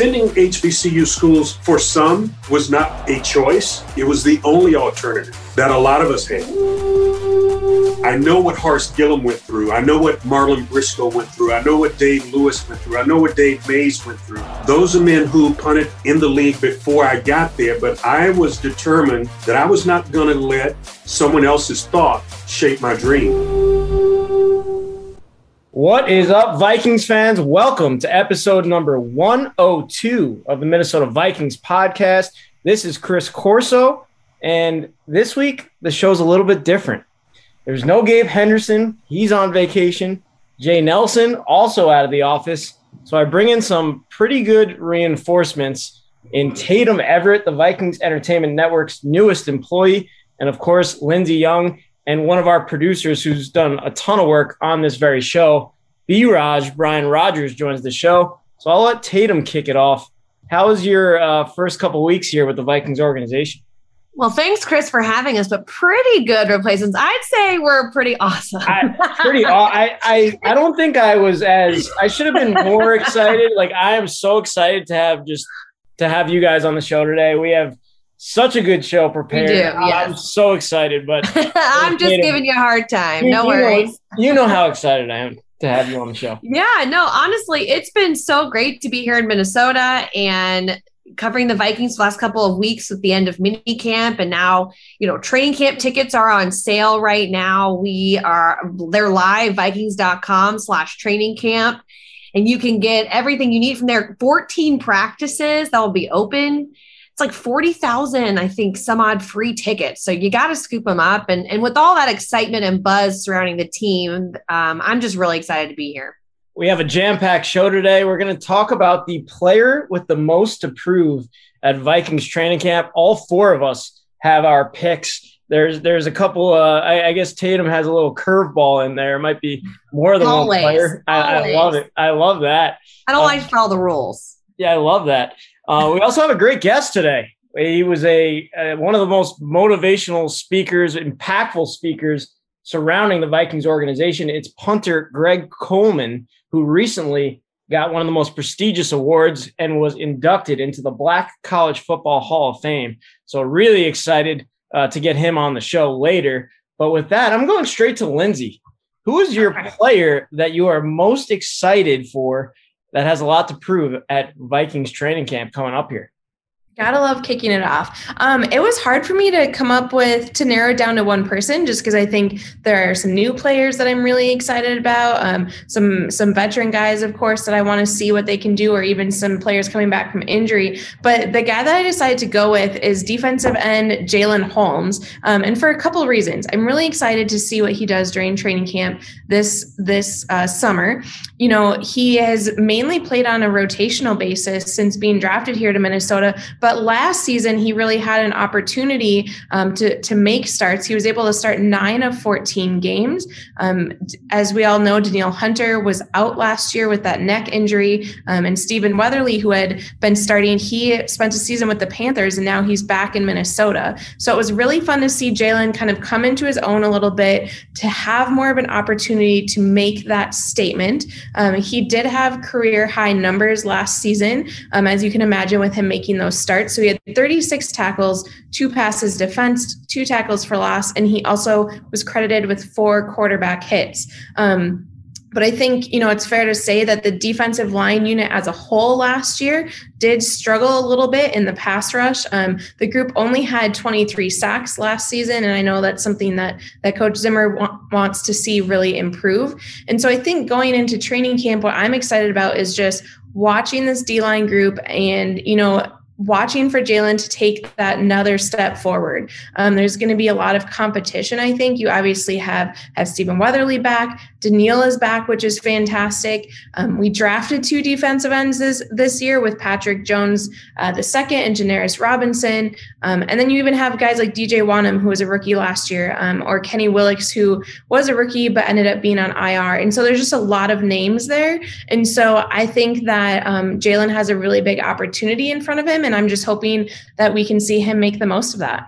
attending HBCU schools for some was not a choice, it was the only alternative that a lot of us had. I know what Horace Gillom went through. I know what Marlon Briscoe went through. I know what Dave Lewis went through. I know what Dave Mays went through. Those are men who punted in the league before I got there, but I was determined that I was not going to let someone else's thought shape my dream. What is up, Vikings fans? Welcome to episode number 102 of the Minnesota Vikings podcast. This is Chris Corso, and this week the show's a little bit different. There's no Gabe Henderson. He's on vacation. Jay Nelson also out of the office. So I bring in some pretty good reinforcements in Tatum Everett, the Vikings Entertainment Network's newest employee, and of course, Lindsey Young, and one of our producers who's done a ton of work on this very show. B Raj, Brian Rogers joins the show. So I'll let Tatum kick it off. How was your uh, first couple weeks here with the Vikings organization? Well, thanks, Chris, for having us. But pretty good replacements. I'd say we're pretty awesome. I, pretty. I, I I don't think I was as. I should have been more excited. Like I am so excited to have just to have you guys on the show today. We have such a good show prepared. Do, yes. I'm so excited, but I'm just giving you a hard time. You, no you worries. Know, you know how excited I am to have you on the show. Yeah, no, honestly, it's been so great to be here in Minnesota and covering the Vikings the last couple of weeks with the end of mini camp and now, you know, training camp tickets are on sale right now. We are they're live vikings.com slash training camp and you can get everything you need from there. 14 practices that will be open. It's like 40,000, I think, some odd free tickets. So you got to scoop them up. And, and with all that excitement and buzz surrounding the team, um, I'm just really excited to be here. We have a jam packed show today. We're going to talk about the player with the most to prove at Vikings training camp. All four of us have our picks. There's there's a couple. Uh, I, I, guess Tatum has a little curveball in there. It might be more than Always. one player. I, I, love it. I love that. I don't um, like to follow the rules. Yeah, I love that. Uh, we also have a great guest today. He was a uh, one of the most motivational speakers, impactful speakers surrounding the Vikings organization. It's punter Greg Coleman who recently got one of the most prestigious awards and was inducted into the Black College Football Hall of Fame. So, really excited uh, to get him on the show later. But with that, I'm going straight to Lindsey. Who is your player that you are most excited for that has a lot to prove at Vikings training camp coming up here? Gotta love kicking it off. Um, it was hard for me to come up with to narrow down to one person, just because I think there are some new players that I'm really excited about. Um, some some veteran guys, of course, that I want to see what they can do, or even some players coming back from injury. But the guy that I decided to go with is defensive end Jalyn Holmes, um, and for a couple of reasons. I'm really excited to see what he does during training camp this this uh, summer. You know, he has mainly played on a rotational basis since being drafted here to Minnesota, but last season, he really had an opportunity um, to, to make starts. He was able to start nine of 14 games. Um, as we all know, Danielle Hunter was out last year with that neck injury. Um, and Stephen Weatherly, who had been starting, he spent a season with the Panthers and now he's back in Minnesota. So it was really fun to see Jalyn kind of come into his own a little bit, to have more of an opportunity to make that statement. Um, he did have career high numbers last season, um, as you can imagine, with him making those starts start. So he had 36 tackles, two passes defensed, two tackles for loss, and he also was credited with four quarterback hits. Um, but I think, you know, it's fair to say that the defensive line unit as a whole last year did struggle a little bit in the pass rush. Um, the group only had 23 sacks last season. And I know that's something that, that Coach Zimmer wa- wants to see really improve. And so I think going into training camp, what I'm excited about is just watching this D line group and, you know, watching for Jalyn to take that another step forward. Um, there's going to be a lot of competition. I think you obviously have have Stephen Weatherly back, Danielle is back, which is fantastic. Um, we drafted two defensive ends this, this year with Patrick Jones uh, the second and Janarius Robinson, um, and then you even have guys like DJ Wonnum who was a rookie last year, um, or Kenny Willekes who was a rookie but ended up being on IR. And so there's just a lot of names there, and so I think that um, Jalyn has a really big opportunity in front of him and I'm just hoping that we can see him make the most of that.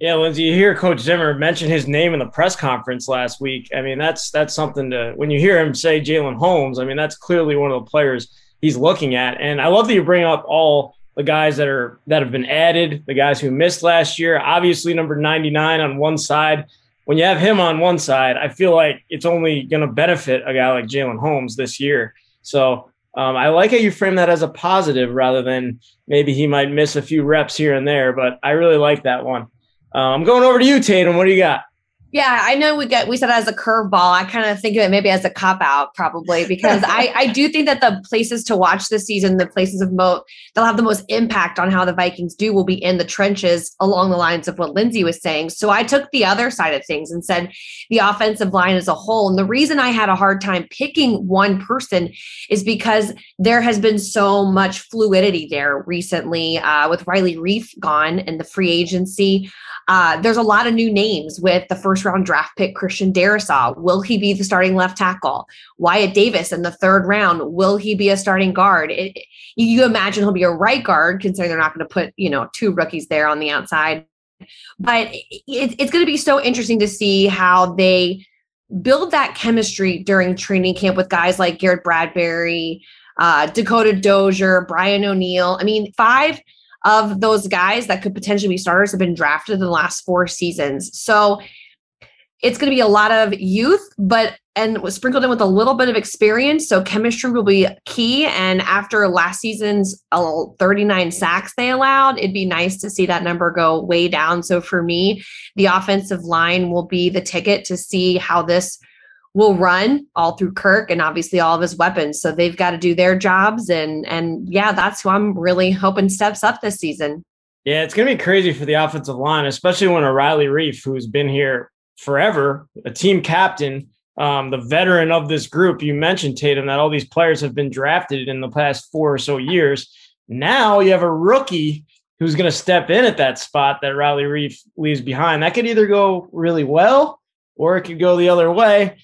Yeah, Lindsey, you hear Coach Zimmer mention his name in the press conference last week. I mean, that's that's something to when you hear him say Jalyn Holmes. I mean, that's clearly one of the players he's looking at. And I love that you bring up all the guys that are that have been added, the guys who missed last year. Obviously, number 99 on one side. When you have him on one side, I feel like it's only going to benefit a guy like Jalyn Holmes this year. So um, I like how you frame that as a positive rather than maybe he might miss a few reps here and there. But I really like that one. Uh, I'm going over to you, Tatum. What do you got? Yeah, I know we get we said as a curveball. I kind of think of it maybe as a cop out, probably because I I do think that the places to watch this season, the places of mo they'll have the most impact on how the Vikings do will be in the trenches along the lines of what Lindsay was saying. So I took the other side of things and said the offensive line as a whole. And the reason I had a hard time picking one person is because there has been so much fluidity there recently uh, with Riley Reiff gone and the free agency. Uh, there's a lot of new names with the first round draft pick Christian Darrisaw. Will he be the starting left tackle? Wyatt Davis in the third round. Will he be a starting guard? It, you imagine he'll be a right guard, considering they're not going to put you know two rookies there on the outside. But it, it's going to be so interesting to see how they build that chemistry during training camp with guys like Garrett Bradbury, uh, Dakota Dozier, Brian O'Neill. I mean, five of those guys that could potentially be starters have been drafted in the last four seasons. So it's going to be a lot of youth, but and sprinkled in with a little bit of experience. So chemistry will be key. And after last season's uh, 39 sacks they allowed, it'd be nice to see that number go way down. So for me, the offensive line will be the ticket to see how this will run all through Kirk and obviously all of his weapons. So they've got to do their jobs. And and yeah, that's who I'm really hoping steps up this season. Yeah, it's gonna be crazy for the offensive line, especially when a Riley Reiff, who's been here forever, a team captain, um, the veteran of this group. You mentioned Tatum that all these players have been drafted in the past four or so years. Now you have a rookie who's going to step in at that spot that Riley Reiff leaves behind. That could either go really well or it could go the other way.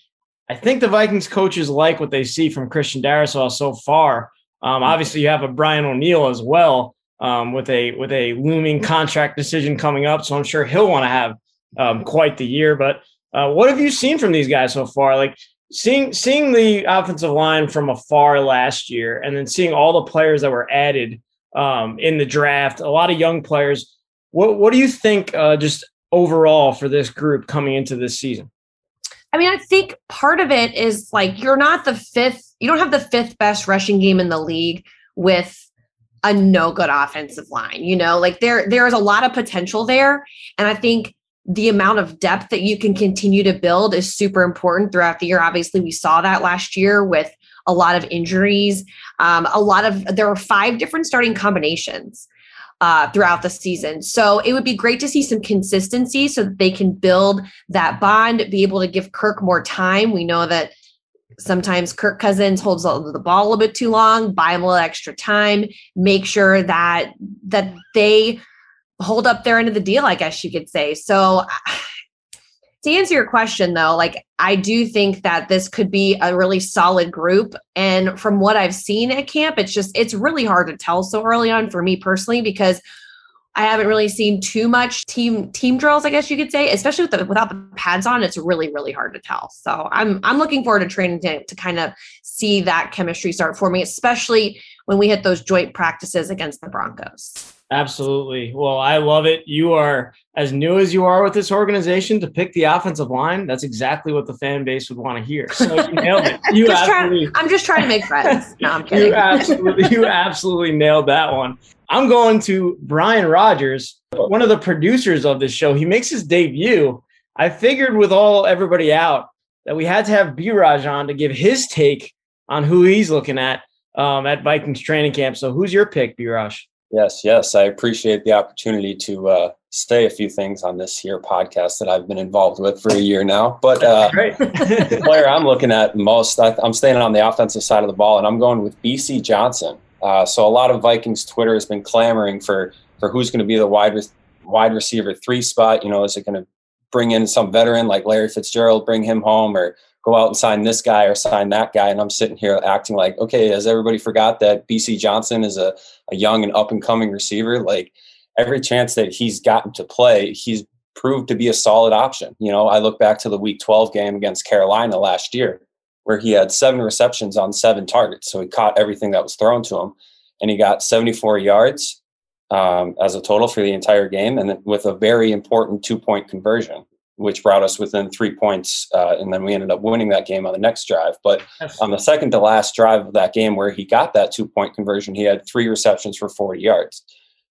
I think the Vikings coaches like what they see from Christian Darrisaw so far. Um, obviously, you have a Brian O'Neill as well um, with a with a looming contract decision coming up, so I'm sure he'll want to have um, quite the year. But uh, what have you seen from these guys so far? Like seeing seeing the offensive line from afar last year, and then seeing all the players that were added um, in the draft, a lot of young players. What what do you think uh, just overall for this group coming into this season? I mean, I think part of it is like you're not the fifth, you don't have the fifth best rushing game in the league with a no good offensive line. You know, like there there is a lot of potential there. And I think the amount of depth that you can continue to build is super important throughout the year. Obviously, we saw that last year with a lot of injuries. Um, a lot of there were five different starting combinations uh, throughout the season. So it would be great to see some consistency so that they can build that bond, be able to give Kirk more time. We know that sometimes Kirk Cousins holds the ball a little bit too long, buy him a little extra time, make sure that that they hold up their end of the deal, I guess you could say. So to answer your question though like i do think that this could be a really solid group. And from what i've seen at camp it's just it's really hard to tell so early on for me personally because i haven't really seen too much team team drills i guess you could say especially with the, without the pads on it's really really hard to tell. So i'm i'm looking forward to training to, to kind of see that chemistry start forming especially when we hit those joint practices against the broncos Absolutely. Well, I love it. You are as new as you are with this organization to pick the offensive line. That's exactly what the fan base would want to hear. So you nailed it. You just absolutely, trying, I'm just trying to make friends. No, I'm kidding. You absolutely, you absolutely nailed that one. I'm going to Brian Rogers, one of the producers of this show. He makes his debut. I figured with all everybody out that we had to have B Raj on to give his take on who he's looking at um, at Vikings training camp. So who's your pick, B Raj? Yes, yes. I appreciate the opportunity to uh, say a few things on this here podcast that I've been involved with for a year now. But uh, the player I'm looking at most, I, am staying on the offensive side of the ball, and I'm going with Bisi Johnson. Uh, so a lot of Vikings Twitter has been clamoring for for who's going to be the wide wide receiver three spot. You know, is it going to bring in some veteran like Larry Fitzgerald, bring him home, or go out and sign this guy or sign that guy. And I'm sitting here acting like, okay, has everybody forgot that Bisi Johnson is a, a young and up and coming receiver? Like every chance that he's gotten to play, he's proved to be a solid option. You know, I look back to the week 12 game against Carolina last year. where he had seven receptions on seven targets. So he caught everything that was thrown to him, and he got 74 yards um, as a total for the entire game, and with a very important two point conversion, which brought us within three points. Uh, and then we ended up winning that game on the next drive. But on the second to last drive of that game, where he got that two point conversion, he had three receptions for 40 yards.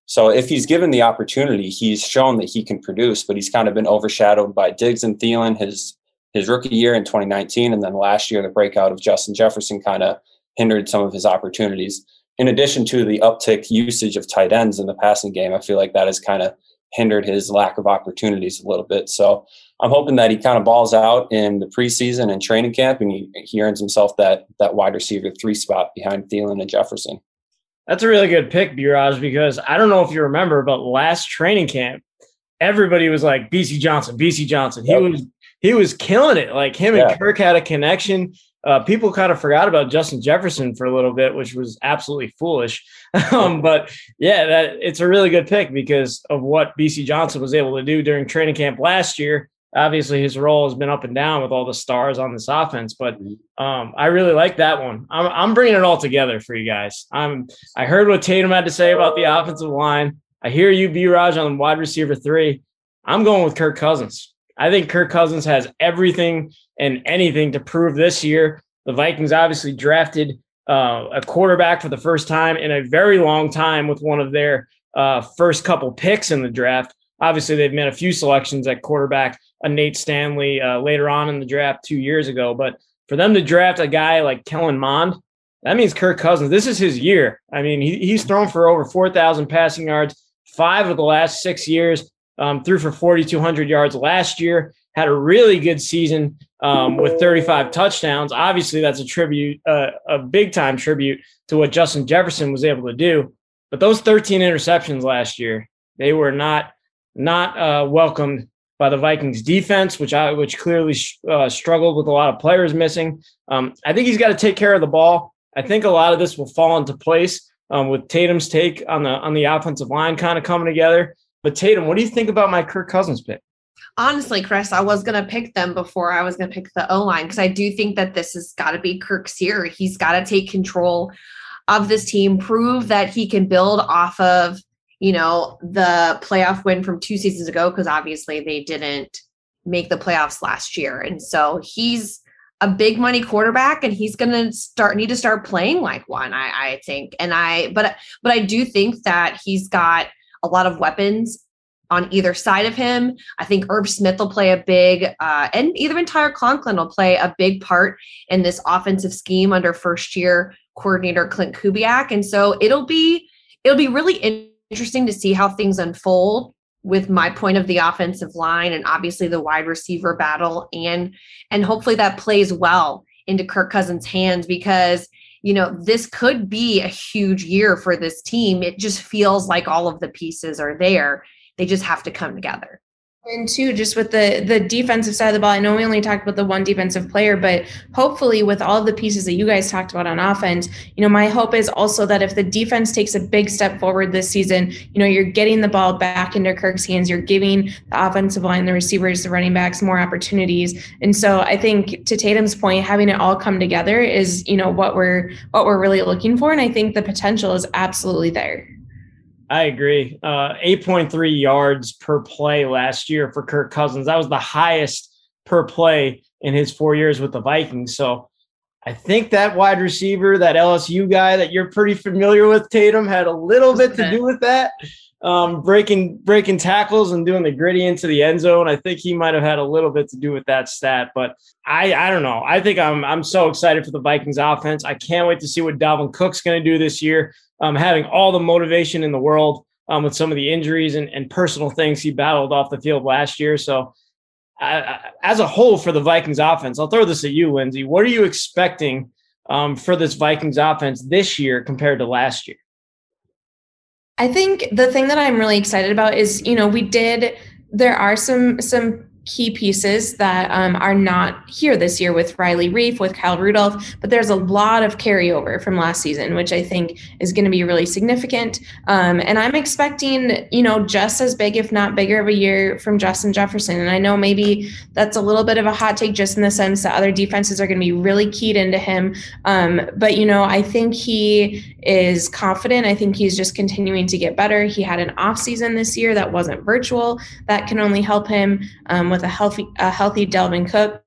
So if he's given the opportunity, he's shown that he can produce, but he's kind of been overshadowed by Diggs and Thielen his his rookie year in 2019, and then last year the breakout of Justin Jefferson kind of hindered some of his opportunities. In addition to the uptick usage of tight ends in the passing game, I feel like that has kind of hindered his lack of opportunities a little bit. So I'm hoping that he kind of balls out in the preseason and training camp, and he, he earns himself that that wide receiver three spot behind Thielen and Jefferson. That's a really good pick, Biraj, because I don't know if you remember, but last training camp, everybody was like Bisi Johnson, Bisi Johnson. He yep. was he was killing it. Like him yeah. and Kirk had a connection. Uh, people kind of forgot about Justin Jefferson for a little bit, which was absolutely foolish. um, but yeah, that it's a really good pick because of what Bisi Johnson was able to do during training camp last year obviously his role has been up and down with all the stars on this offense, but mm-hmm. um, I really like that one. I'm, I'm bringing it all together for you guys. I'm I heard what Tatum had to say about the offensive line. I hear you, Biraj, on wide receiver three. I'm going with Kirk Cousins. I think Kirk Cousins has everything and anything to prove this year. The Vikings obviously drafted uh, a quarterback for the first time in a very long time with one of their uh, first couple picks in the draft. Obviously, they've made a few selections at quarterback a Nate Stanley uh, later on in the draft two years ago. But for them to draft a guy like Kellen Mond, that means Kirk Cousins. This is his year. I mean, he, he's thrown for over 4,000 passing yards, five of the last six years, um, threw for 4,200 yards last year, had a really good season um, with 35 touchdowns. Obviously, that's a tribute, uh, a big time tribute to what Justin Jefferson was able to do. But those 13 interceptions last year, they were not not uh, welcomed by the Vikings defense, which I which clearly uh, struggled with a lot of players missing. Um, I think he's got to take care of the ball. I think a lot of this will fall into place um, with Tatum's take on the on the offensive line kind of coming together. But Tatum, what do you think about my Kirk Cousins pick? Honestly, Chris, I was going to pick them before I was going to pick the O line because I do think that this has got to be Kirk's year. He's got to take control of this team, prove that he can build off of you know, the playoff win from two seasons ago, because obviously they didn't make the playoffs last year. And so he's a big money quarterback and he's going to start need to start playing like one I, I think and i but but i do think that he's got a lot of weapons on either side of him. I think Irv Smith will play a big uh, and even Tyler Conklin will play a big part in this offensive scheme under first year coordinator Klint Kubiak. And so it'll be it'll be really interesting to see how things unfold with my point of the offensive line and obviously the wide receiver battle and and hopefully that plays well into Kirk Cousins hands because you know this could be a huge year for this team. It just feels like all of the pieces are there they just have to come together and two, just with the the defensive side of the ball, I know we only talked about the one defensive player, but hopefully with all the pieces that you guys talked about on offense, you know, my hope is also that if the defense takes a big step forward this season, you know, you're getting the ball back into Kirk's hands, you're giving the offensive line, the receivers, the running backs more opportunities. And so I think to Tatum's point, having it all come together is, you know, what we're what we're really looking for. And I think the potential is absolutely there. I agree. Uh, 8.3 yards per play last year for Kirk Cousins. That was the highest per play in his four years with the Vikings. So I think that wide receiver, that LSU guy that you're pretty familiar with, Tatum, had a little bit to do with that. Um, breaking breaking tackles and doing the gritty into the end zone. I think he might have had a little bit to do with that stat, but I I don't know. I think I'm I'm so excited for the Vikings offense. I can't wait to see what Dalvin Cook's going to do this year um, having all the motivation in the world um, with some of the injuries and, and, personal things he battled off the field last year. So, as a whole, for the Vikings offense, I'll throw this at you, Lindsay. What are you expecting um, for this Vikings offense this year compared to last year? I think the thing that I'm really excited about is, you know, we did. There are some some key pieces that um, are not here this year with Riley Reiff, with Kyle Rudolph, but there's a lot of carryover from last season, which I think is going to be really significant. Um, and I'm expecting, you know, just as big, if not bigger, of a year from Justin Jefferson. And I know maybe that's a little bit of a hot take, just in the sense that other defenses are going to be really keyed into him. Um, but you know, I think he is confident. I think he's just continuing to get better. He had an off season this year that wasn't virtual. That can only help him. With a healthy a healthy Dalvin Cook.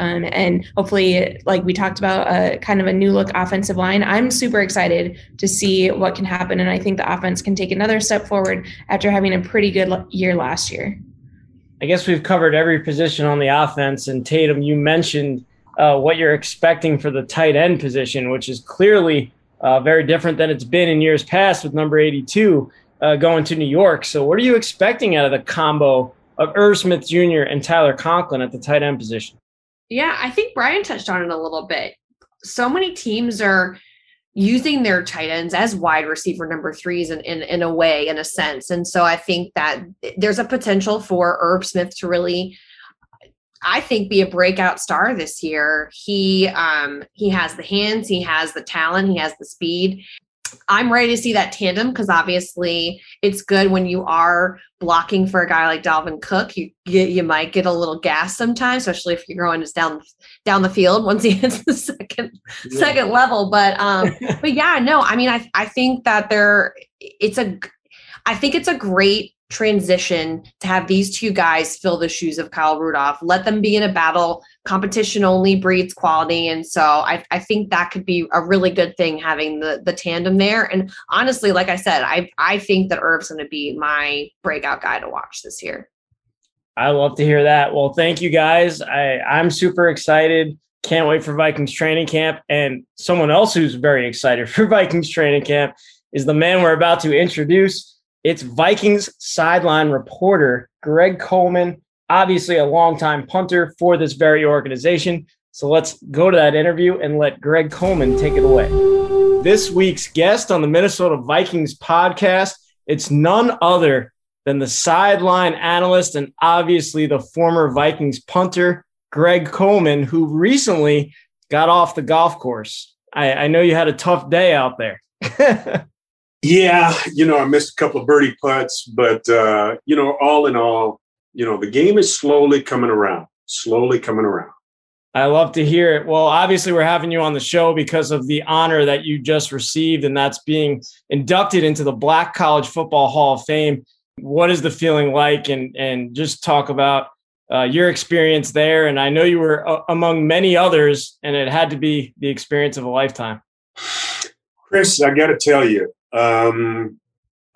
Um, and hopefully, like we talked about, a kind of a new look offensive line. I'm super excited to see what can happen, and I think the offense can take another step forward after having a pretty good year last year. I guess we've covered every position on the offense. And Tatum, you mentioned uh, what you're expecting for the tight end position, which is clearly uh, very different than it's been in years past with number 82 uh, going to New York. So, what are you expecting out of the combo of Irv Smith Jr. and Tyler Conklin at the tight end position. Yeah, I think Brian touched on it a little bit. So many teams are using their tight ends as wide receiver number threes in, in, in a way, in a sense. And so I think that there's a potential for Irv Smith to really I think be a breakout star this year. He um he has the hands, he has the talent, he has the speed. I'm ready to see that tandem because obviously it's good when you are blocking for a guy like Dalvin Cook. You get you might get a little gas sometimes, especially if you're going just down down the field once he hits the second yeah. second level. But um, but yeah, no, I mean I I think that there it's a I think it's a great transition to have these two guys fill the shoes of Kyle Rudolph. Let them be in a battle. Competition only breeds quality. And so I, I think that could be a really good thing having the the tandem there. And honestly, like I said, I I think that Irv's gonna be my breakout guy to watch this year. I love to hear that. Well, thank you guys. I, I'm super excited. Can't wait for Vikings training camp. And someone else who's very excited for Vikings training camp is the man we're about to introduce. It's Vikings sideline reporter Greg Coleman, obviously a longtime punter for this very organization. So let's go to that interview and let Greg Coleman take it away. This week's guest on the Minnesota Vikings podcast, it's none other than the sideline analyst and obviously the former Vikings punter, Greg Coleman, who recently got off the golf course. I, I know you had a tough day out there. Yeah, you know, I missed a couple of birdie putts, but uh, you know, all in all, you know, the game is slowly coming around, slowly coming around. I love to hear it. Well, obviously, we're having you on the show because of the honor that you just received, and that's being inducted into the Black College Football Hall of Fame. What is the feeling like? And and just talk about uh, your experience there. And I know you were uh, among many others, and it had to be the experience of a lifetime. Chris, I got to tell you, um,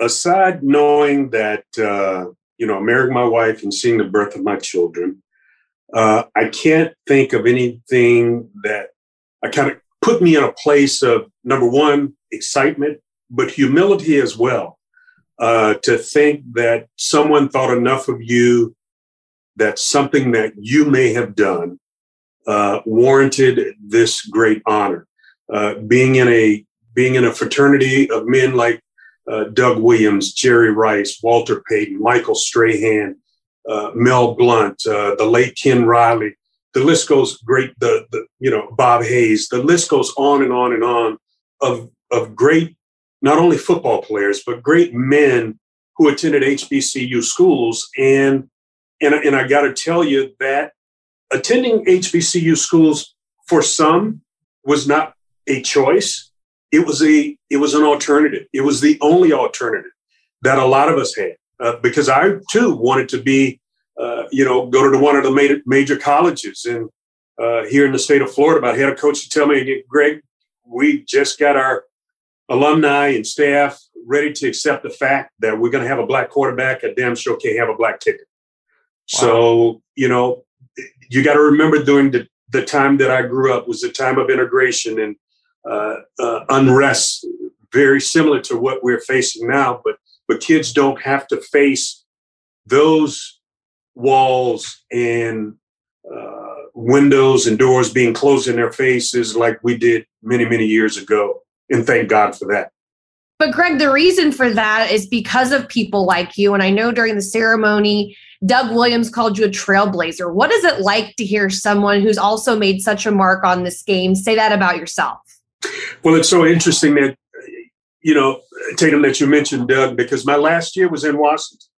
aside knowing that, uh, you know, marrying my wife and seeing the birth of my children, uh, I can't think of anything that I kind of put me in a place of number one, excitement, but humility as well. Uh, to think that someone thought enough of you that something that you may have done uh, warranted this great honor. Uh, being in a being in a fraternity of men like uh, Doug Williams, Jerry Rice, Walter Payton, Michael Strahan, uh, Mel Blount, uh, the late Ken Riley. The list goes great. The, the you know Bob Hayes. The list goes on and on and on of of great not only football players but great men who attended HBCU schools. And and and I got to tell you that attending HBCU schools for some was not a choice it was a it was an alternative. It was the only alternative that a lot of us had uh, because I too wanted to be, uh, you know, go to one of the major, major colleges and uh, here in the state of Florida. But I had a coach to tell me, Greg, we just got our alumni and staff ready to accept the fact that we're going to have a black quarterback. I damn sure can't have a black kicker. Wow. So you know, you got to remember during the the time that I grew up was the time of integration and unrest, very similar to what we're facing now. But but kids don't have to face those walls and uh, windows and doors being closed in their faces like we did many many years ago. And thank God for that. But Greg, the reason for that is because of people like you. And I know during the ceremony Doug Williams called you a trailblazer. What is it like to hear someone who's also made such a mark on this game say that about yourself? Well, it's so interesting that, you know, Tatum, that you mentioned Doug, because my last year was in Washington.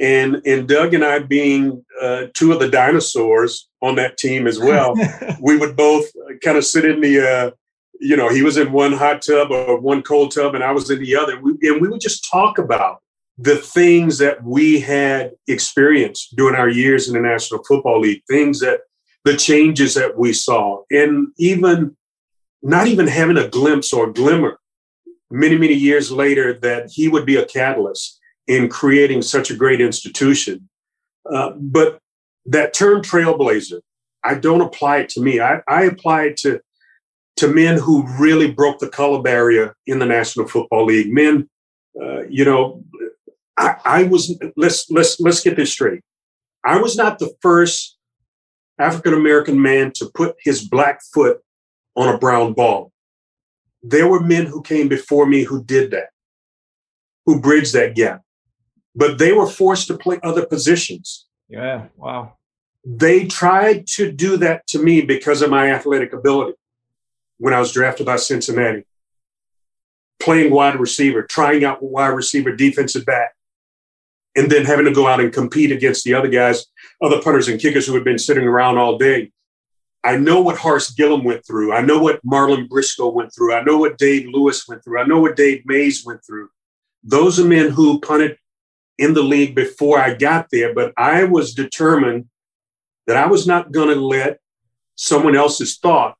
And, and Doug and I, being uh, two of the dinosaurs on that team as well, we would both kind of sit in the, uh, you know, he was in one hot tub or one cold tub, and I was in the other. We, and we would just talk about the things that we had experienced during our years in the National Football League, things that the changes that we saw, and even not even having a glimpse or glimmer many, many years later that he would be a catalyst in creating such a great institution. Uh, but that term trailblazer, I don't apply it to me. I, I apply it to to men who really broke the color barrier in the National Football League. Men, uh, you know, I, I was let's let's let's get this straight. I was not the first African American man to put his black foot on a brown ball. There were men who came before me who did that, who bridged that gap, but they were forced to play other positions. Yeah, wow. They tried to do that to me because of my athletic ability when I was drafted by Cincinnati, playing wide receiver, trying out wide receiver, defensive back, and then having to go out and compete against the other guys, other punters and kickers who had been sitting around all day. I know what Horace Gillom went through. I know what Marlon Briscoe went through. I know what Dave Lewis went through. I know what Dave Mays went through. Those are men who punted in the league before I got there, but I was determined that I was not going to let someone else's thought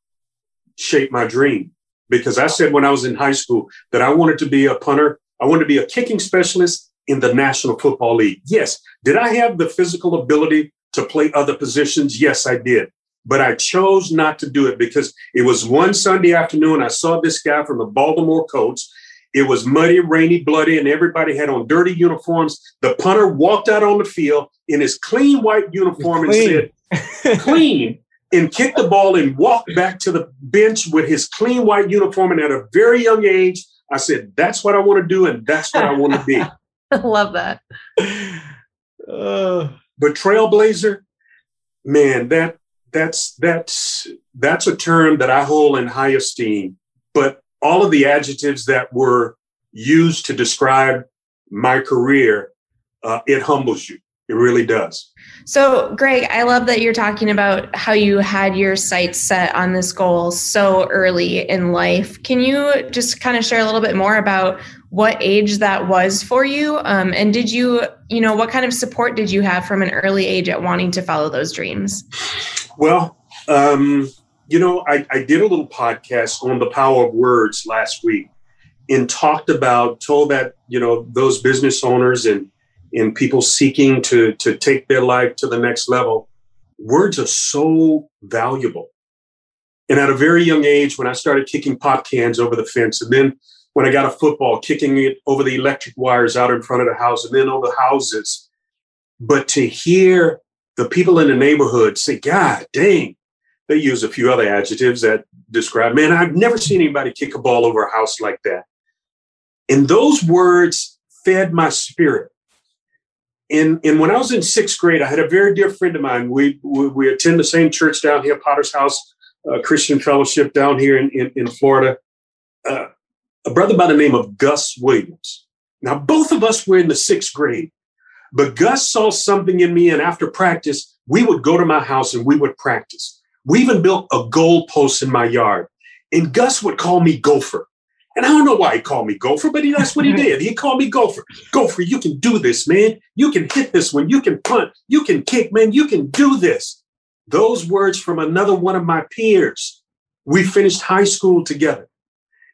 shape my dream. Because I said when I was in high school that I wanted to be a punter, I wanted to be a kicking specialist in the National Football League. Yes. Did I have the physical ability to play other positions? Yes, I did. But I chose not to do it because it was one Sunday afternoon. I saw this guy from the Baltimore Colts. It was muddy, rainy, bloody, and everybody had on dirty uniforms. The punter walked out on the field in his clean white uniform clean. and said, clean and kicked the ball and walked back to the bench with his clean white uniform. And at a very young age, I said, that's what I want to do and that's what I want to be. I love that. Uh, but trailblazer, man, that that's that's that's a term that I hold in high esteem. But all of the adjectives that were used to describe my career, uh, it humbles you. It really does. So, Greg, I love that you're talking about how you had your sights set on this goal so early in life. Can you just kind of share a little bit more about what age that was for you? Um, and did you, you know, what kind of support did you have from an early age at wanting to follow those dreams? Well, um, you know, I, I did a little podcast on the power of words last week and talked about, told that, you know, those business owners and and people seeking to to take their life to the next level words are so valuable and at a very young age when i started kicking pop cans over the fence and then when i got a football kicking it over the electric wires out in front of the house and then over houses but to hear the people in the neighborhood say god dang they use a few other adjectives that describe man i've never seen anybody kick a ball over a house like that and those words fed my spirit And, in when I was in sixth grade, I had a very dear friend of mine. We we, we attend the same church down here, Potter's House uh, Christian Fellowship down here in in, in Florida. Uh, a brother by the name of Gus Williams. Now, both of us were in the sixth grade, but Gus saw something in me, and after practice, we would go to my house and we would practice. We even built a goal post in my yard, and Gus would call me Gopher. And I don't know why he called me Gopher, but he, that's what he did. He called me Gopher. Gopher, you can do this, man. You can hit this one. You can punt. You can kick, man. You can do this. Those words from another one of my peers. We finished high school together.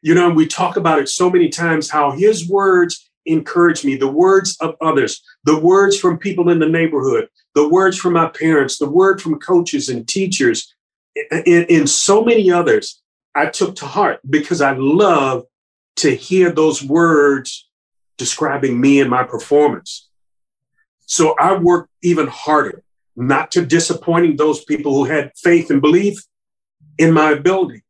You know, we talk about it so many times how his words encourage me, the words of others, the words from people in the neighborhood, the words from my parents, the word from coaches and teachers, and, and so many others. I took to heart because I love to hear those words describing me and my performance. So I worked even harder, not to disappointing those people who had faith and belief in my ability.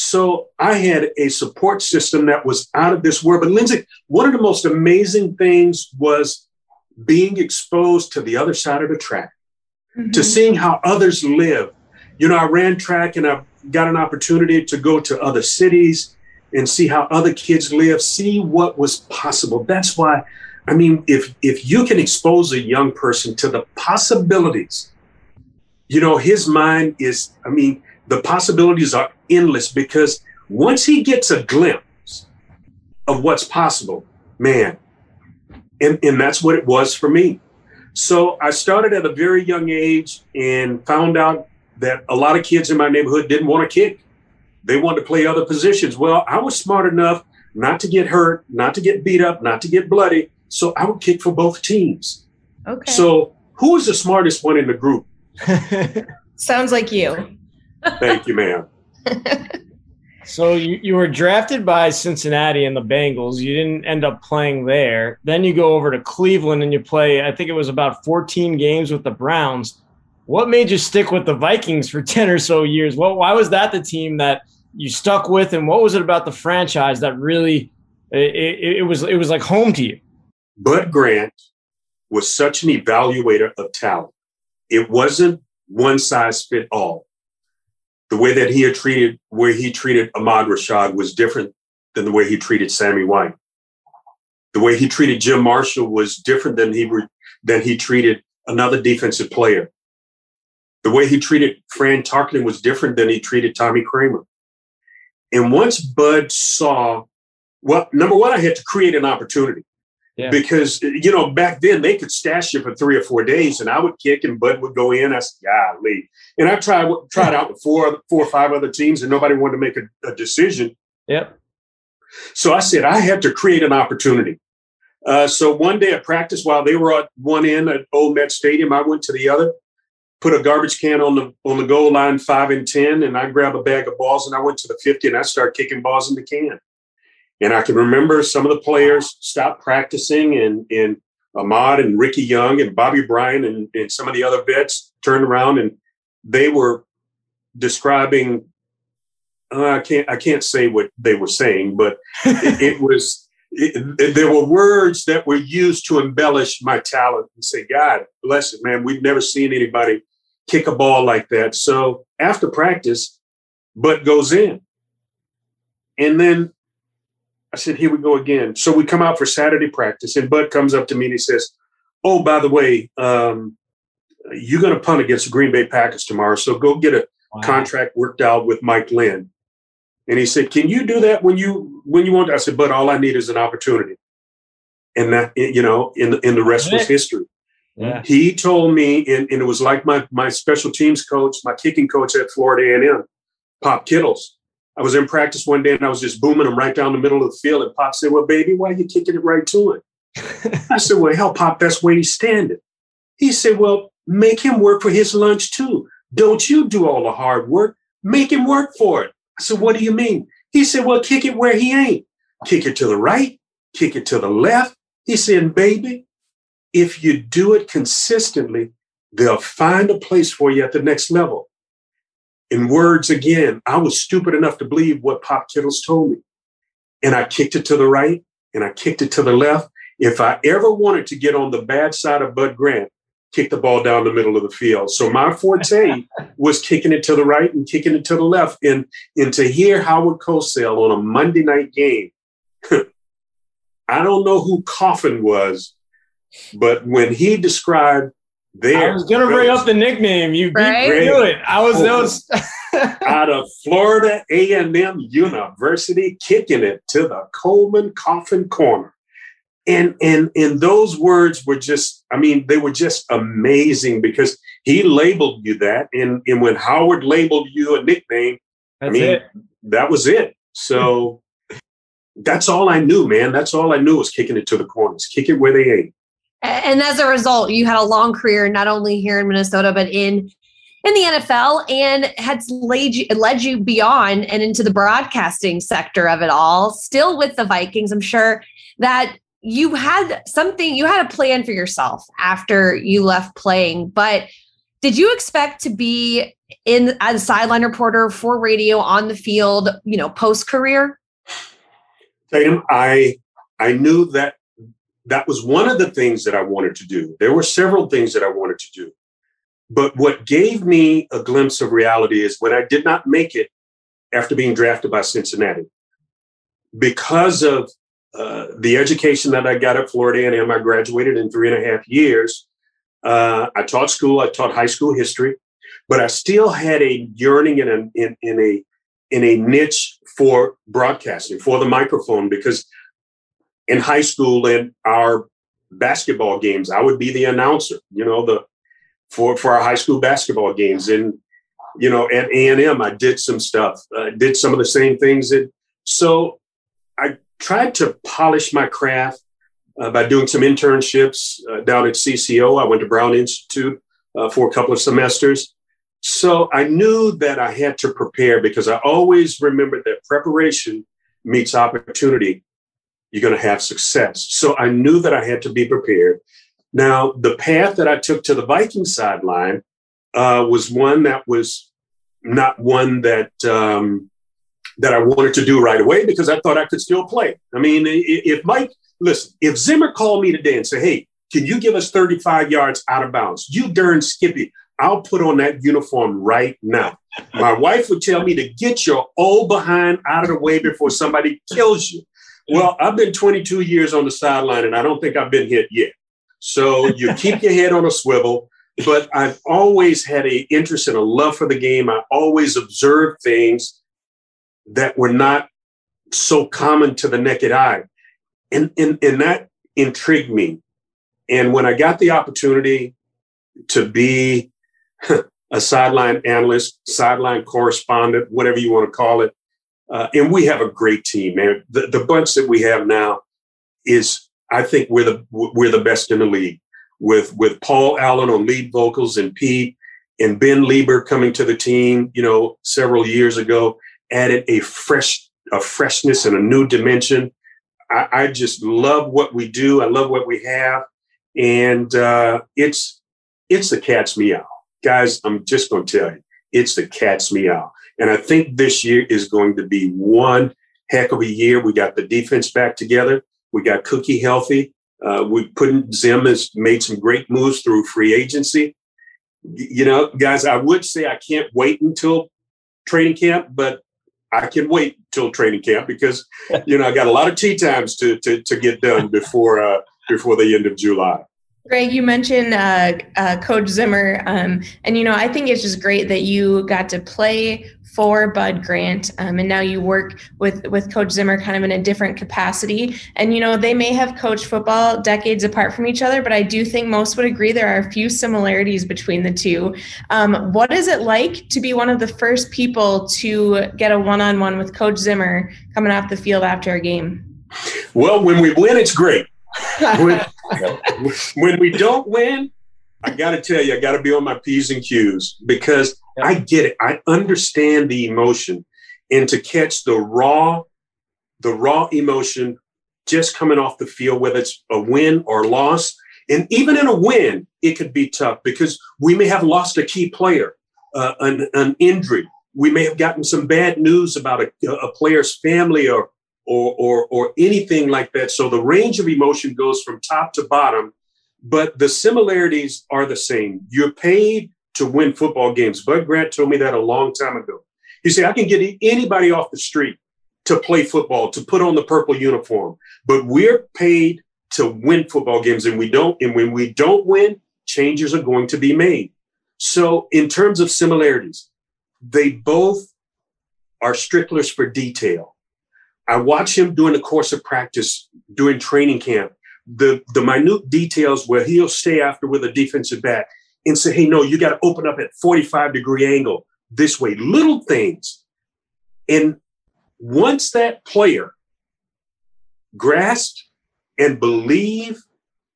So I had a support system that was out of this world. But Lindsay, one of the most amazing things was being exposed to the other side of the track, Mm-hmm. to seeing how others live. You know, I ran track and I got an opportunity to go to other cities and see how other kids live, see what was possible. That's why, I mean, if if you can expose a young person to the possibilities, you know, his mind is, I mean, the possibilities are endless because once he gets a glimpse of what's possible, man, and, and that's what it was for me. So I started at a very young age and found out that a lot of kids in my neighborhood didn't want to kick. They wanted to play other positions. Well, I was smart enough not to get hurt, not to get beat up, not to get bloody. So I would kick for both teams. Okay. So who is the smartest one in the group? Sounds like you. Thank you, ma'am. So you, you were drafted by Cincinnati and the Bengals. You didn't end up playing there. Then you go over to Cleveland and you play, I think it was about 14 games with the Browns. What made you stick with the Vikings for 10 or so years? Well, why was that the team that you stuck with? And what was it about the franchise that really it, it, it was it was like home to you? Bud Grant was such an evaluator of talent. It wasn't one size fit all. The way that he had treated, where he treated Ahmad Rashad was different than the way he treated Sammy White. The way he treated Jim Marshall was different than he re, than he treated another defensive player. The way he treated Fran Tarkenton was different than he treated Tommy Kramer. And once Bud saw, well, number one, I had to create an opportunity. Yeah. Because you know back then they could stash you for three or four days, and I would kick and Bud would go in. I said, "Golly!" And I tried tried out with four four or five other teams, and nobody wanted to make a, a decision. Yep. So I said I had to create an opportunity. Uh, so one day at practice, while they were at one end at Old Met Stadium, I went to the other, put a garbage can on the on the goal line, five and ten, and I grabbed a bag of balls and I went to the fifty and I started kicking balls in the can. And I can remember some of the players stopped practicing, and and Ahmad and Ricky Young and Bobby Bryant and, and some of the other vets turned around and they were describing. Uh, I can't I can't say what they were saying, but it, it was. It, there were words that were used to embellish my talent and say, God bless it, man. We've never seen anybody kick a ball like that. So after practice, Bud goes in. And then I said, here we go again. So we come out for Saturday practice, and Bud comes up to me and he says, Oh, by the way, um, you're going to punt against the Green Bay Packers tomorrow. So go get a wow. contract worked out with Mike Lynn. And he said, Can you do that when you when you want? I said, Bud, all I need is an opportunity. And that, you know, in, in the rest was history. Yeah. He told me, and, and, it was like my my special teams coach, my kicking coach at Florida A&M, Pop Kittles. I was in practice one day and I was just booming him right down the middle of the field. And Pop said, Well, baby, why are you kicking it right to him? I said, Well, hell, Pop, that's where he's standing. He said, Well, make him work for his lunch too. Don't you do all the hard work. Make him work for it. I said, What do you mean? He said, Well, kick it where he ain't. Kick it to the right, kick it to the left. He said, Baby, if you do it consistently, they'll find a place for you at the next level in words again, I was stupid enough to believe what Pop Kittles told me. And I kicked it to the right and I kicked it to the left. If I ever wanted to get on the bad side of Bud Grant, kick the ball down the middle of the field. So my forte was kicking it to the right and kicking it to the left. And, and to hear Howard Cosell on a Monday night game, I don't know who Coffin was, but when he described there. I was gonna bring up the nickname. You right? beat me to it. I was, was out of Florida A and M University, kicking it to the Coleman Coffin Corner, and and and those words were just. I mean, they were just amazing because he labeled you that, and and when Howard labeled you a nickname, that's I mean, it. that was it. So. that's all I knew, man. That's all I knew was kicking it to the corners, kick it where they ain't. And as a result, you had a long career not only here in Minnesota but in in the NFL and had led you, led you beyond and into the broadcasting sector of it all. Still with the Vikings, I'm sure that you had something you had a plan for yourself after you left playing, but did you expect to be in as a sideline reporter for radio on the field, you know, post career? Tatum, I I knew that that was one of the things that I wanted to do. There were several things that I wanted to do. But what gave me a glimpse of reality is when I did not make it after being drafted by Cincinnati. Because of uh, the education that I got at Florida A&M, I graduated in three and a half years. Uh, I taught school, I taught high school history, but I still had a yearning in in, in a in a niche for broadcasting, for the microphone, because in high school in our basketball games, I would be the announcer, you know, the for for our high school basketball games. And you know, at A and M, I did some stuff, uh, did some of the same things. That, so I tried to polish my craft uh, by doing some internships uh, down at CCO. I went to Brown Institute uh, for a couple of semesters. So I knew that I had to prepare because I always remembered that preparation meets opportunity you're going to have success. So I knew that I had to be prepared. Now, the path that I took to the Viking sideline uh, was one that was not one that um, that I wanted to do right away because I thought I could still play. I mean, if Mike, listen, if Zimmer called me today and said, "Hey, can you give us 35 yards out of bounds?" You darn Skippy, I'll put on that uniform right now. My wife would tell me to get your old behind out of the way before somebody kills you. Well, I've been 22 years on the sideline and I don't think I've been hit yet. So you keep your head on a swivel. But I've always had a interest and a love for the game. I always observed things that were not so common to the naked eye. And, and, and that intrigued me. And when I got the opportunity to be a sideline analyst, sideline correspondent, whatever you want to call it, uh, and we have a great team, man. The, the bunch that we have now is, I think, we're the we're the best in the league. With with Paul Allen on lead vocals and Pete and Ben Leber coming to the team, you know, several years ago, added a fresh a freshness and a new dimension. I, I just love what we do. I love what we have, and uh, it's it's the cat's meow, guys. I'm just going to tell you, it's the cat's meow. And I think this year is going to be one heck of a year. We got the defense back together. We got Cookie healthy. Uh, we put in, Zim has made some great moves through free agency. You know, guys, I would say I can't wait until training camp, but I can wait till training camp because you know I got a lot of tee times to to, to get done before uh, before the end of July. Greg, you mentioned uh, uh, Coach Zimmer, um, and you know I think it's just great that you got to play for Bud Grant, um, and now you work with with Coach Zimmer kind of in a different capacity. And you know they may have coached football decades apart from each other, but I do think most would agree there are a few similarities between the two. Um, what is it like to be one of the first people to get a one on one with Coach Zimmer coming off the field after a game? Well, when we win, it's great. When, when we don't win, I got to tell you, I got to be on my P's and Q's because I get it. I understand the emotion. And to catch the raw, the raw emotion just coming off the field, whether it's a win or loss, and even in a win, it could be tough because we may have lost a key player, uh, an, an injury. We may have gotten some bad news about a, a player's family or, or, or, or anything like that. So the range of emotion goes from top to bottom, but the similarities are the same. You're paid to win football games. Bud Grant told me that a long time ago. He said, I can get anybody off the street to play football, to put on the purple uniform, but we're paid to win football games and we don't. And when we don't win, changes are going to be made. So, in terms of similarities, they both are stricklers for detail. I watch him during the course of practice, during training camp, the, the minute details where he'll stay after with a defensive back and say, hey, no, you got to open up at 45 degree angle this way, little things. And once that player grasped and believed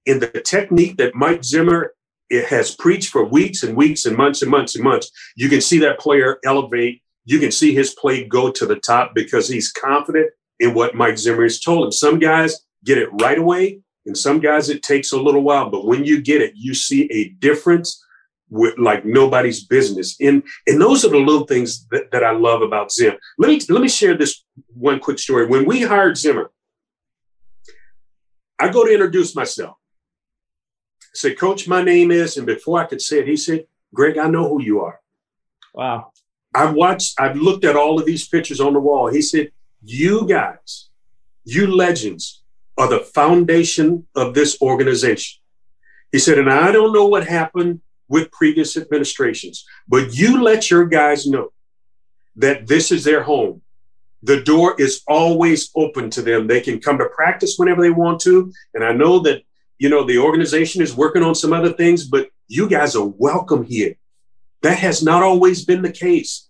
in the technique that Mike Zimmer has preached for weeks and weeks and months and months and months, you can see that player elevate. You can see his play go to the top because he's confident in what Mike Zimmer has told him. Some guys get it right away. And some guys, it takes a little while, but when you get it, you see a difference with like nobody's business. And and those are the little things that, that I love about Zim. Let me let me share this one quick story. When we hired Zimmer, I go to introduce myself. I said, Coach, my name is, and before I could say it, he said, Greg, I know who you are. Wow. I've watched, I've looked at all of these pictures on the wall. He said, You guys, you legends are the foundation of this organization. He said, and I don't know what happened with previous administrations, but you let your guys know that this is their home. The door is always open to them. They can come to practice whenever they want to. And I know that, you know, the organization is working on some other things, but you guys are welcome here. That has not always been the case.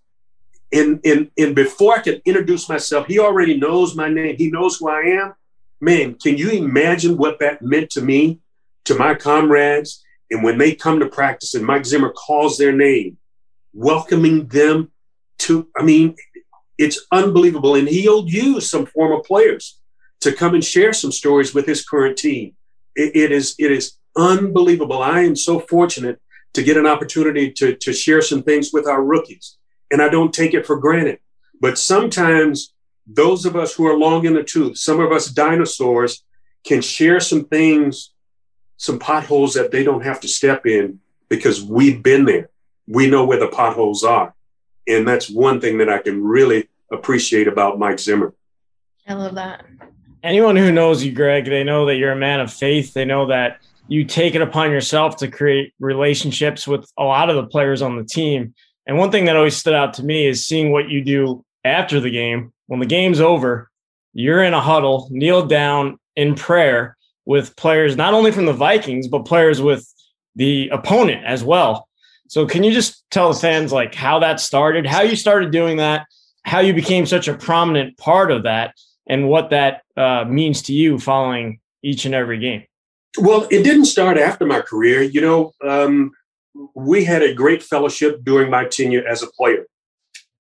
And, and, and before I can introduce myself, he already knows my name. He knows who I am. Man, can you imagine what that meant to me, to my comrades? And when they come to practice and Mike Zimmer calls their name, welcoming them to, I mean, it's unbelievable. And he'll use some former players to come and share some stories with his current team. it, it is it is unbelievable. I am so fortunate to get an opportunity to, to share some things with our rookies. And I don't take it for granted. But sometimes those of us who are long in the tooth, some of us dinosaurs, can share some things, some potholes that they don't have to step in because we've been there. We know where the potholes are. And that's one thing that I can really appreciate about Mike Zimmer. I love that. Anyone who knows you, Greg, they know that you're a man of faith. They know that you take it upon yourself to create relationships with a lot of the players on the team. And one thing that always stood out to me is seeing what you do after the game. When the game's over, you're in a huddle, kneel down in prayer with players not only from the Vikings, but players with the opponent as well. So can you just tell the fans like how that started, how you started doing that, how you became such a prominent part of that, and what that uh, means to you following each and every game? Well, it didn't start after my career. You know, um, we had a great fellowship during my tenure as a player,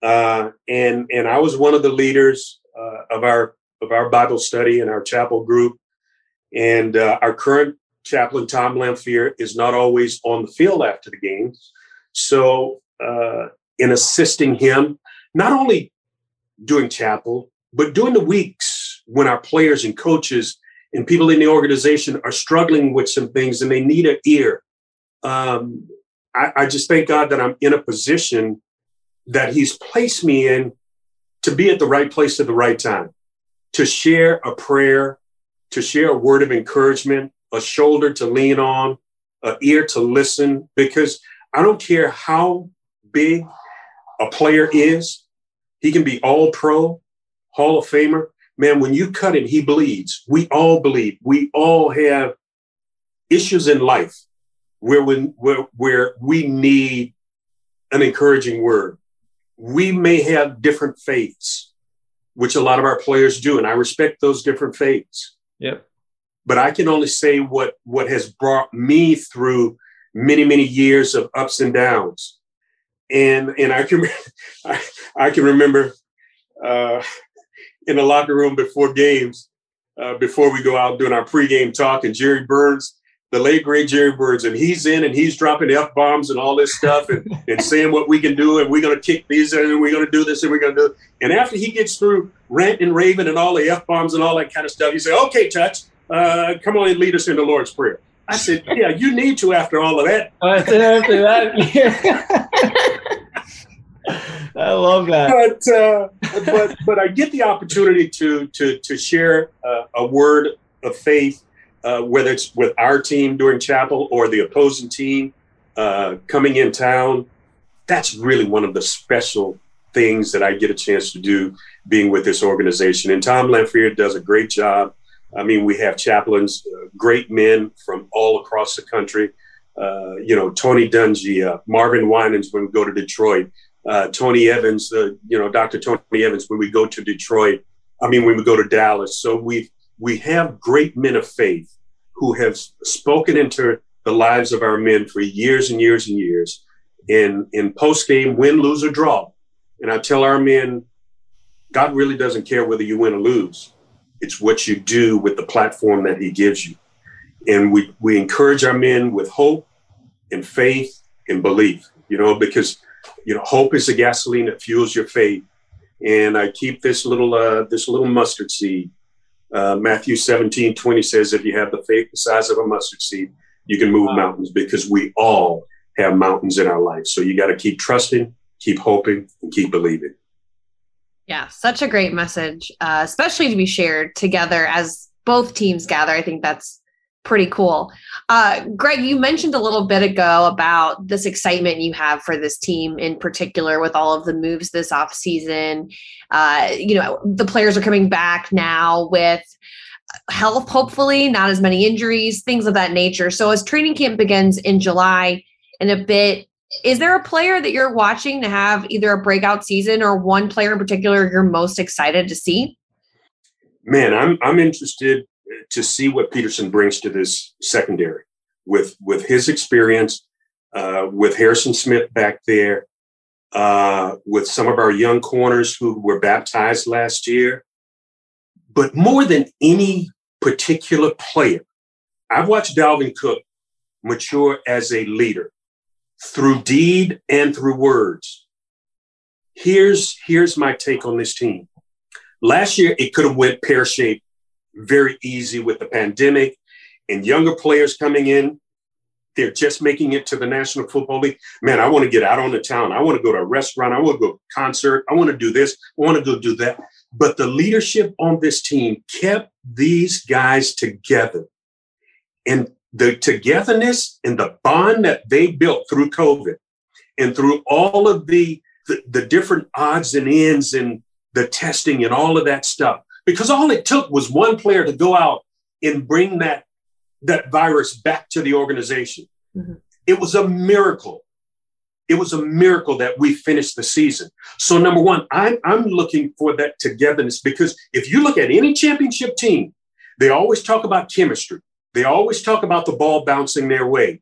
uh, and and I was one of the leaders uh, of our of our Bible study and our chapel group. And uh, our current chaplain Tom Lamphere is not always on the field after the games, so uh, in assisting him, not only doing chapel but during the weeks when our players and coaches and people in the organization are struggling with some things and they need an ear. Um, I, I just thank God that I'm in a position that He's placed me in to be at the right place at the right time, to share a prayer, to share a word of encouragement, a shoulder to lean on, an ear to listen, because I don't care how big a player is, he can be all pro, Hall of Famer man, when you cut him, he bleeds. We all bleed. We all have issues in life where when where, where we need an encouraging word. We may have different faiths, which a lot of our players do, and I respect those different faiths. Yep. But I can only say what what has brought me through many many years of ups and downs, and and I can I, I can remember uh, in the locker room before games, uh, before we go out doing our pregame talk, and Jerry Burns, the late great Jerry Burns, and he's in and he's dropping f bombs and all this stuff and, and saying what we can do and we're going to kick these and we're going to do this and we're going to do. And after he gets through rant and raving and all the f bombs and all that kind of stuff, he say, "Okay, touch, uh, come on and lead us in the Lord's prayer." I said, "Yeah, you need to after all of that." After that, yeah. I love that. But uh, but but I get the opportunity to to to share uh, a word of faith, uh, whether it's with our team during chapel or the opposing team uh, coming in town. That's really one of the special things that I get a chance to do being with this organization. And Tom Lamphere does a great job. I mean, we have chaplains, uh, great men from all across the country. Uh, you know, Tony Dungy, Marvin Winans when we go to Detroit, uh, Tony Evans, the you know Dr. Tony Evans, when we go to Detroit. I mean, when we go to Dallas. So we we have great men of faith who have spoken into the lives of our men for years and years and years. In in post game, win, lose or draw, and I tell our men, God really doesn't care whether you win or lose. It's what you do with the platform that He gives you, and we we encourage our men with hope and faith and belief. You know, because you know, hope is the gasoline that fuels your faith. And I keep this little uh, this little mustard seed Uh, Matthew 17, 20 says, if you have the faith the size of a mustard seed, you can move wow. mountains because we all have mountains in our life. So you got to keep trusting, keep hoping, and keep believing. Yeah, such a great message, uh, especially to be shared together as both teams gather. I think that's pretty cool. Uh, Greg, you mentioned a little bit ago about this excitement you have for this team in particular with all of the moves this offseason. Uh, you know, the players are coming back now with health, hopefully, not as many injuries, things of that nature. So as training camp begins in July in a bit, is there a player that you're watching to have either a breakout season or one player in particular you're most excited to see? Man, I'm I'm interested to see what Peterson brings to this secondary with with his experience, uh, with Harrison Smith back there, uh, with some of our young corners who were baptized last year. But more than any particular player, I've watched Dalvin Cook mature as a leader through deed and through words. Here's here's my take on this team. Last year, it could have went pear shaped very easy with the pandemic and younger players coming in. They're just making it to the National Football League. Man, I want to get out on the town. I want to go to a restaurant. I want to go to a concert. I want to do this. I want to go do that. But the leadership on this team kept these guys together. And the togetherness and the bond that they built through COVID and through all of the, the, the different odds and ends and the testing and all of that stuff because all it took was one player to go out and bring that that virus back to the organization. Mm-hmm. It was a miracle. It was a miracle that we finished the season. So number one, I'm, I'm looking for that togetherness because if you look at any championship team, they always talk about chemistry. They always talk about the ball bouncing their way.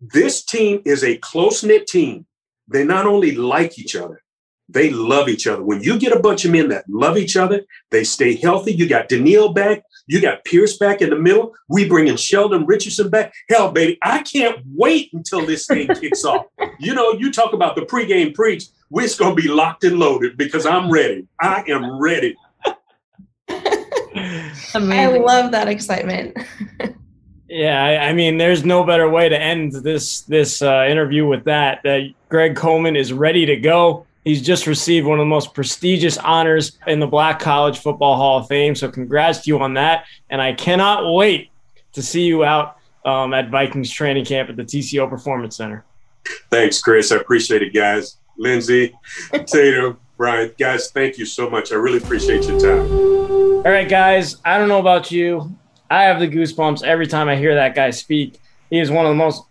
This team is a close knit team. They not only like each other, they love each other. When you get a bunch of men that love each other, they stay healthy. You got Danielle back. You got Pierce back in the middle. We bringing Sheldon Richardson back. Hell, baby, I can't wait until this thing kicks off. You know, you talk about the pregame preach. We're going to be locked and loaded because I'm ready. I am ready. I love that excitement. yeah, I, I, mean, there's no better way to end this this uh, interview with that. That Greg Coleman is ready to go. He's just received one of the most prestigious honors in the Black College Football Hall of Fame. So, congrats to you on that. And I cannot wait to see you out um, at Vikings training camp at the TCO Performance Center. Thanks, Chris. I appreciate it, guys. Lindsay, Tatum, Brian, guys, thank you so much. I really appreciate your time. All right, guys. I don't know about you. I have the goosebumps every time I hear that guy speak. He is one of the most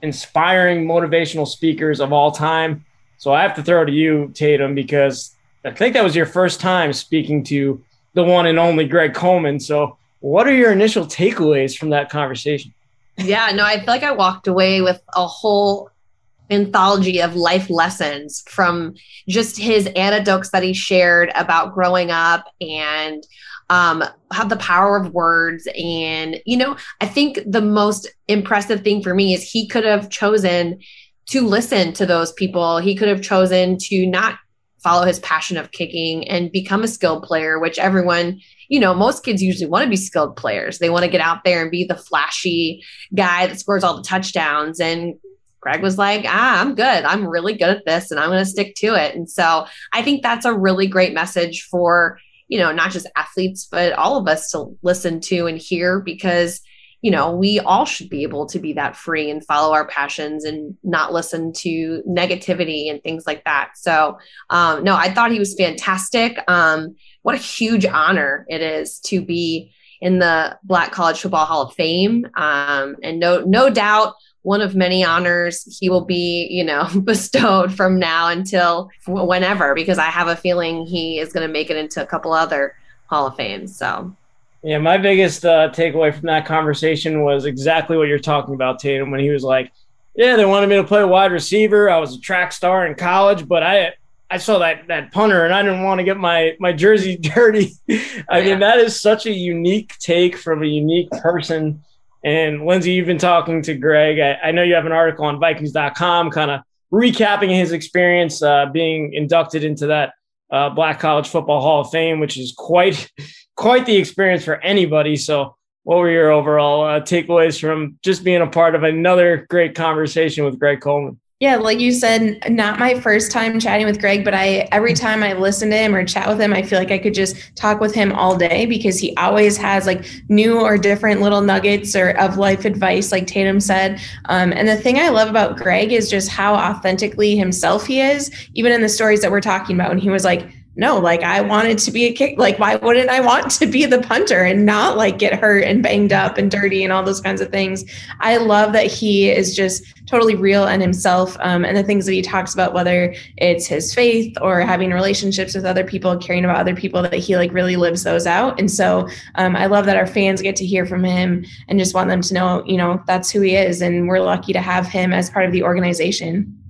inspiring motivational speakers of all time. So I have to throw to you, Tatum, because I think that was your first time speaking to the one and only Greg Coleman. So, what are your initial takeaways from that conversation? Yeah, no, I feel like I walked away with a whole anthology of life lessons from just his anecdotes that he shared about growing up and um, have the power of words. And, you know, I think the most impressive thing for me is he could have chosen to listen to those people. He could have chosen to not follow his passion of kicking and become a skilled player, which everyone, you know, most kids usually want to be skilled players. They want to get out there and be the flashy guy that scores all the touchdowns. And Greg was like, ah, I'm good. I'm really good at this and I'm going to stick to it. And so I think that's a really great message for, you know, not just athletes, but all of us to listen to and hear because you know, we all should be able to be that free and follow our passions and not listen to negativity and things like that. So, um, no, I thought he was fantastic. Um, what a huge honor it is to be in the Black College Football Hall of Fame. Um, and no, no doubt one of many honors he will be, you know, bestowed from now until whenever, because I have a feeling he is going to make it into a couple other Hall of Fames. So yeah, my biggest uh, takeaway from that conversation was exactly what you're talking about, Tatum, when he was like, "Yeah, they wanted me to play wide receiver. I was a track star in college, but I I saw that that punter and I didn't want to get my my jersey dirty." I yeah. mean, that is such a unique take from a unique person. And Lindsay, you've been talking to Greg. I, I know you have an article on Vikings.com, kind of recapping his experience uh, being inducted into that uh, Black College Football Hall of Fame, which is quite quite the experience for anybody. So, what were your overall uh, takeaways from just being a part of another great conversation with Greg Coleman? Yeah, like you said, not my first time chatting with Greg, but I every time I listen to him or chat with him, I feel like I could just talk with him all day because he always has like new or different little nuggets or of life advice, like Tatum said. Um, and the thing I love about Greg is just how authentically himself he is, even in the stories that we're talking about. And he was like, no, like I wanted to be a kick. Like, why wouldn't I want to be the punter and not like get hurt and banged up and dirty and all those kinds of things? I love that he is just totally real and himself. Um, and the things that he talks about, whether it's his faith or having relationships with other people, caring about other people, that he like really lives those out. And so um, I love that our fans get to hear from him and just want them to know, you know, that's who he is. And we're lucky to have him as part of the organization.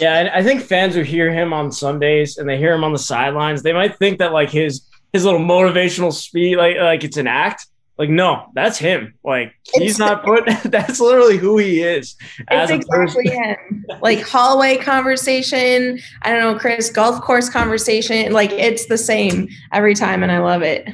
Yeah, and I think fans who hear him on Sundays and they hear him on the sidelines, they might think that like his his little motivational speech, like like it's an act. Like, no, that's him. Like he's it's, not put. That's literally who he is. It's exactly him. Like hallway conversation. I don't know, Chris. Golf course conversation. Like it's the same every time, and I love it.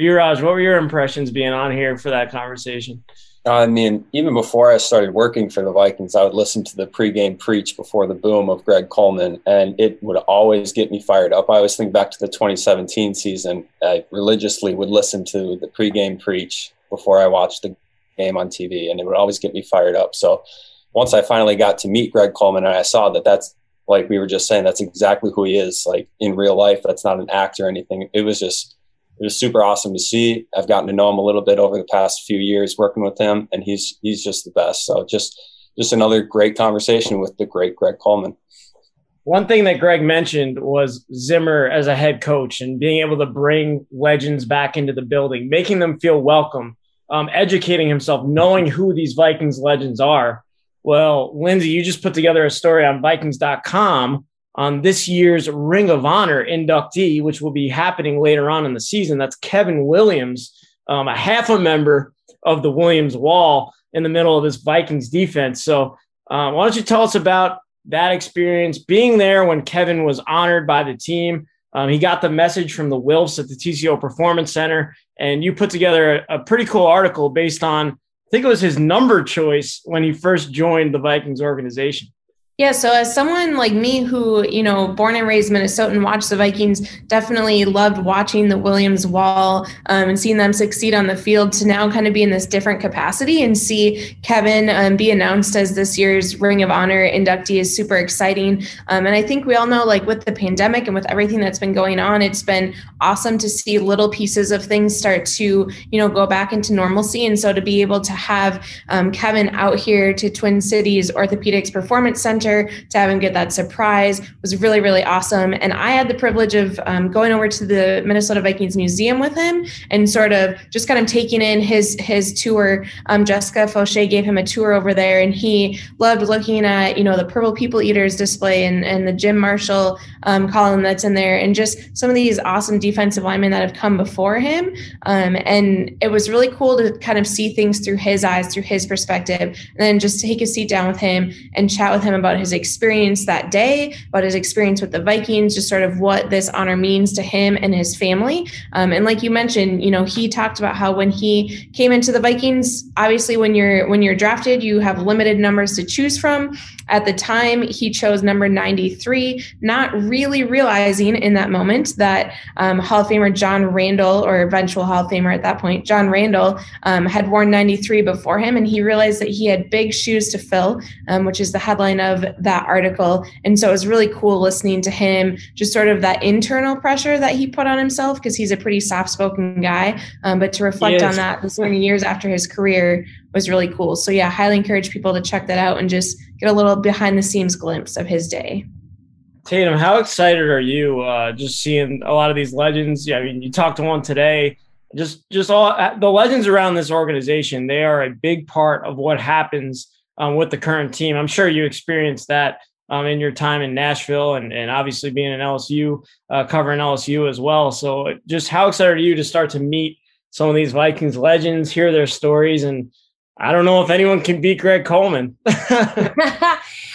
Biraj, what were your impressions being on here for that conversation? I mean, even before I started working for the Vikings, I would listen to the pregame preach before the boom of Greg Coleman, and it would always get me fired up. I always think back to the 2017 season. I religiously would listen to the pregame preach before I watched the game on TV, and it would always get me fired up. So once I finally got to meet Greg Coleman and I saw that that's like we were just saying, that's exactly who he is, like in real life. That's not an act or anything. It was just it was super awesome to see. I've gotten to know him a little bit over the past few years working with him, and he's he's just the best. So just just another great conversation with the great Greg Coleman. One thing that Greg mentioned was Zimmer as a head coach and being able to bring legends back into the building, making them feel welcome, um, educating himself, knowing who these Vikings legends are. Well, Lindsay, you just put together a story on Vikings.com on this year's Ring of Honor inductee, which will be happening later on in the season. That's Kevin Williams, um, a half a member of the Williams Wall in the middle of this Vikings defense. So, uh, why don't you tell us about that experience being there when Kevin was honored by the team? Um, he got the message from the Wilfs at the TCO Performance Center, and you put together a, a pretty cool article based on, I think it was his number choice when he first joined the Vikings organization. Yeah, so as someone like me who, you know, born and raised Minnesotan, watched the Vikings, definitely loved watching the Williams Wall um, and seeing them succeed on the field to now kind of be in this different capacity and see Kevin um, be announced as this year's Ring of Honor inductee is super exciting. Um, and I think we all know, like with the pandemic and with everything that's been going on, it's been awesome to see little pieces of things start to, you know, go back into normalcy. And so to be able to have um, Kevin out here to Twin Cities Orthopedics Performance Center center to have him get that surprise was really, really awesome. And I had the privilege of um, going over to the Minnesota Vikings Museum with him and sort of just kind of taking in his his tour. Um, Jessica Fauché gave him a tour over there, and he loved looking at you know the Purple People Eaters display and, and the Jim Marshall um, column that's in there, and just some of these awesome defensive linemen that have come before him. Um, and it was really cool to kind of see things through his eyes, through his perspective, and then just take a seat down with him and chat with him about about his experience that day, about his experience with the Vikings, just sort of what this honor means to him and his family. Um, and like you mentioned, you know, he talked about how when he came into the Vikings, obviously when you're when you're drafted, you have limited numbers to choose from. At the time, he chose number 93, not really realizing in that moment that um, Hall of Famer John Randle, or eventual Hall of Famer at that point, John Randle, um, had worn 93 before him, and he realized that he had big shoes to fill, um, which is the headline of that article. And so it was really cool listening to him, just sort of that internal pressure that he put on himself because he's a pretty soft spoken guy. Um, but to reflect on that this many years after his career was really cool. So, yeah, highly encourage people to check that out and just get a little behind the scenes glimpse of his day. Tatum, how excited are you uh, just seeing a lot of these legends? Yeah, I mean, you talked to one today. Just, just all the legends around this organization. They are a big part of what happens um, with the current team. I'm sure you experienced that um, in your time in Nashville and, and obviously being in LSU, uh, covering LSU as well. So, just how excited are you to start to meet some of these Vikings legends, hear their stories, and I don't know if anyone can beat Greg Coleman.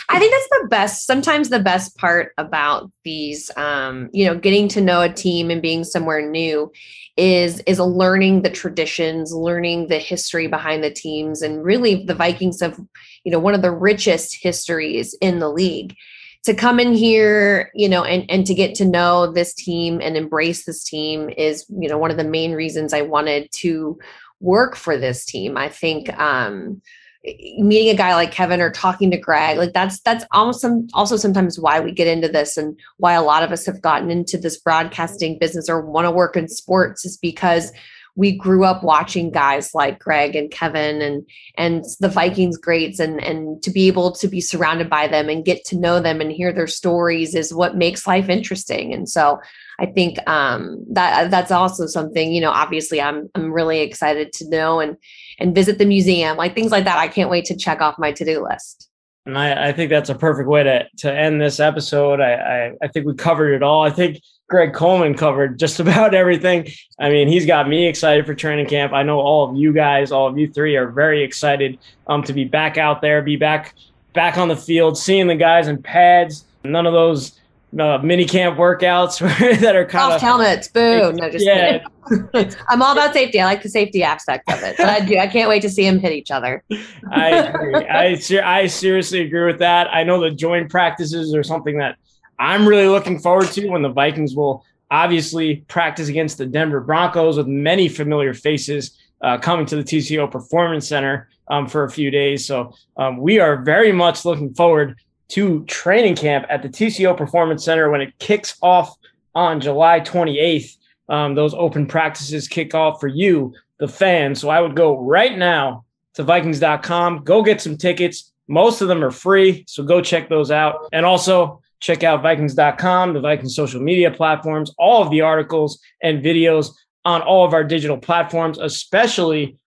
I think that's the best, sometimes the best part about these, um, you know, getting to know a team and being somewhere new is is learning the traditions, learning the history behind the teams, and really the Vikings have, you know, one of the richest histories in the league. To come in here, you know, and and to get to know this team and embrace this team is, you know, one of the main reasons I wanted to work for this team. I think um meeting a guy like Kevin or talking to Greg, like that's that's almost some also sometimes why we get into this and why a lot of us have gotten into this broadcasting business or want to work in sports is because we grew up watching guys like Greg and Kevin and and the Vikings greats and and to be able to be surrounded by them and get to know them and hear their stories is what makes life interesting. And so I think um, that that's also something you know. Obviously, I'm I'm really excited to know and and visit the museum, like things like that. I can't wait to check off my to do list. And I, I, think that's a perfect way to to end this episode. I, I, I think we covered it all. I think Greg Coleman covered just about everything. I mean, he's got me excited for training camp. I know all of you guys, all of you three, are very excited um, to be back out there, be back back on the field, seeing the guys in pads. None of those uh, mini camp workouts that are kind of helmets. Boo! No, just yeah. I'm all about safety. I like the safety aspect of it, but I do. I can't wait to see them hit each other. I agree. I I seriously agree with that. I know the joint practices are something that I'm really looking forward to when the Vikings will obviously practice against the Denver Broncos with many familiar faces uh, coming to the TCO Performance Center um, for a few days. So um, we are very much looking forward to training camp at the TCO Performance Center when it kicks off on July 28th. Um, those open practices kick off for you, the fans. So I would go right now to Vikings.com, go get some tickets. Most of them are free. So go check those out. And also check out Vikings.com, the Vikings social media platforms, all of the articles and videos on all of our digital platforms, especially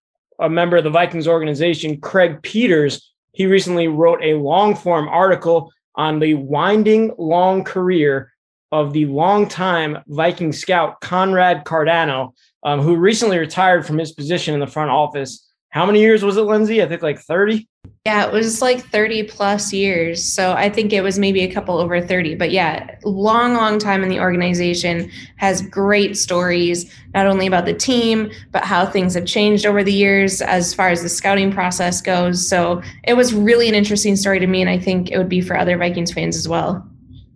a member of the Vikings organization, Craig Peters, he recently wrote a long form article on the winding long career of the longtime Viking scout Conrad Cardano, um, who recently retired from his position in the front office. How many years was it, Lindsay? I think like 30. Yeah, it was like 30 plus years. So I think it was maybe a couple over 30. But yeah, long, long time in the organization, has great stories, not only about the team, but how things have changed over the years as far as the scouting process goes. So it was really an interesting story to me. And I think it would be for other Vikings fans as well.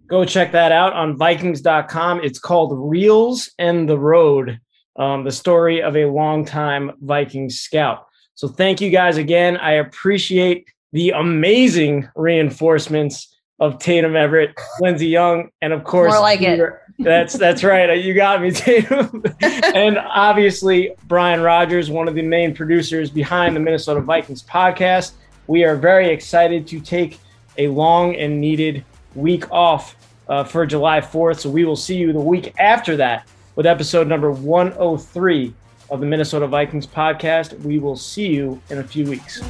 Go check that out on Vikings.com. It's called Reels and the Road, um, the story of a longtime Viking scout. So thank you guys again. I appreciate the amazing reinforcements of Tatum Everett, Lindsey Young, and of course, more like it. That's that's right. You got me, Tatum. and obviously, Brian Rogers, one of the main producers behind the Minnesota Vikings podcast. We are very excited to take a long and needed week off uh, for July 4th. So we will see you the week after that with episode number 103 of the Minnesota Vikings podcast. We will see you in a few weeks.